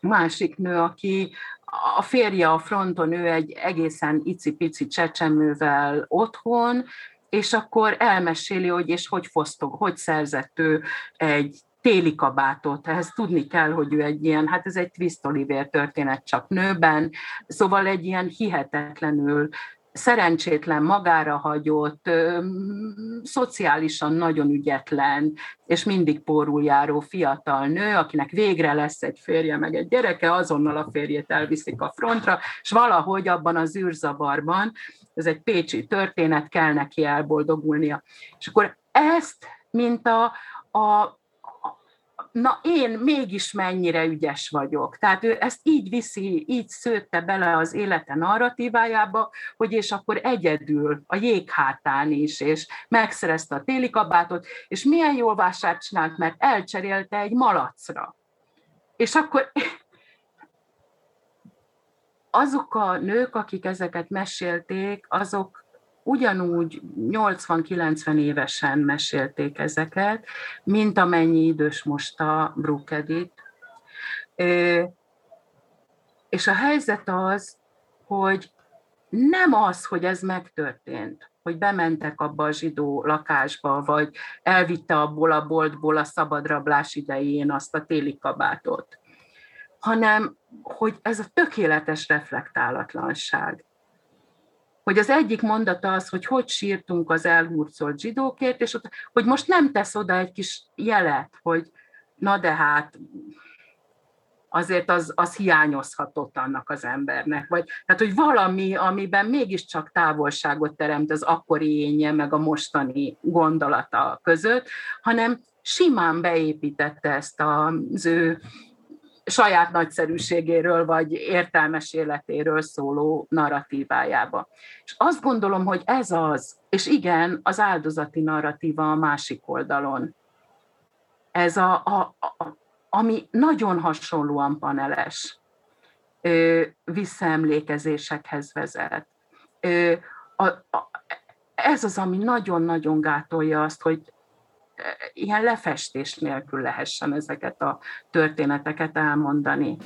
másik nő, aki a férje a fronton, ő egy egészen icipici csecsemővel otthon, és akkor elmeséli, hogy és hogy fosztog, hogy szerzett ő egy téli kabátot. Ehhez tudni kell, hogy ő egy ilyen, hát ez egy Twist Oliver történet csak nőben, szóval egy ilyen hihetetlenül szerencsétlen, magára hagyott, szociálisan nagyon ügyetlen, és mindig pórul járó fiatal nő, akinek végre lesz egy férje, meg egy gyereke, azonnal a férjét elviszik a frontra, és valahogy abban az űrzavarban, ez egy pécsi történet, kell neki elboldogulnia. És akkor ezt, mint a, a na én mégis mennyire ügyes vagyok. Tehát ő ezt így viszi, így szőtte bele az élete narratívájába, hogy és akkor egyedül a jéghátán is, és megszerezte a téli kabátot, és milyen jól vásárt csinált, mert elcserélte egy malacra. És akkor azok a nők, akik ezeket mesélték, azok ugyanúgy 80-90 évesen mesélték ezeket, mint amennyi idős most a Brooke Edith. És a helyzet az, hogy nem az, hogy ez megtörtént, hogy bementek abba a zsidó lakásba, vagy elvitte abból a boltból a szabadrablás idején azt a téli kabátot, hanem hogy ez a tökéletes reflektálatlanság hogy az egyik mondata az, hogy hogy sírtunk az elhurcolt zsidókért, és ott, hogy most nem tesz oda egy kis jelet, hogy na de hát azért az, az hiányozhatott annak az embernek. Vagy, tehát, hogy valami, amiben mégiscsak távolságot teremt az akkori énje, meg a mostani gondolata között, hanem simán beépítette ezt az ő saját nagyszerűségéről vagy értelmes életéről szóló narratívájába. És azt gondolom, hogy ez az, és igen, az áldozati narratíva a másik oldalon. Ez a, a, a ami nagyon hasonlóan paneles visszaemlékezésekhez vezet. A, a, ez az, ami nagyon-nagyon gátolja azt, hogy ilyen lefestés nélkül lehessen ezeket a történeteket elmondani.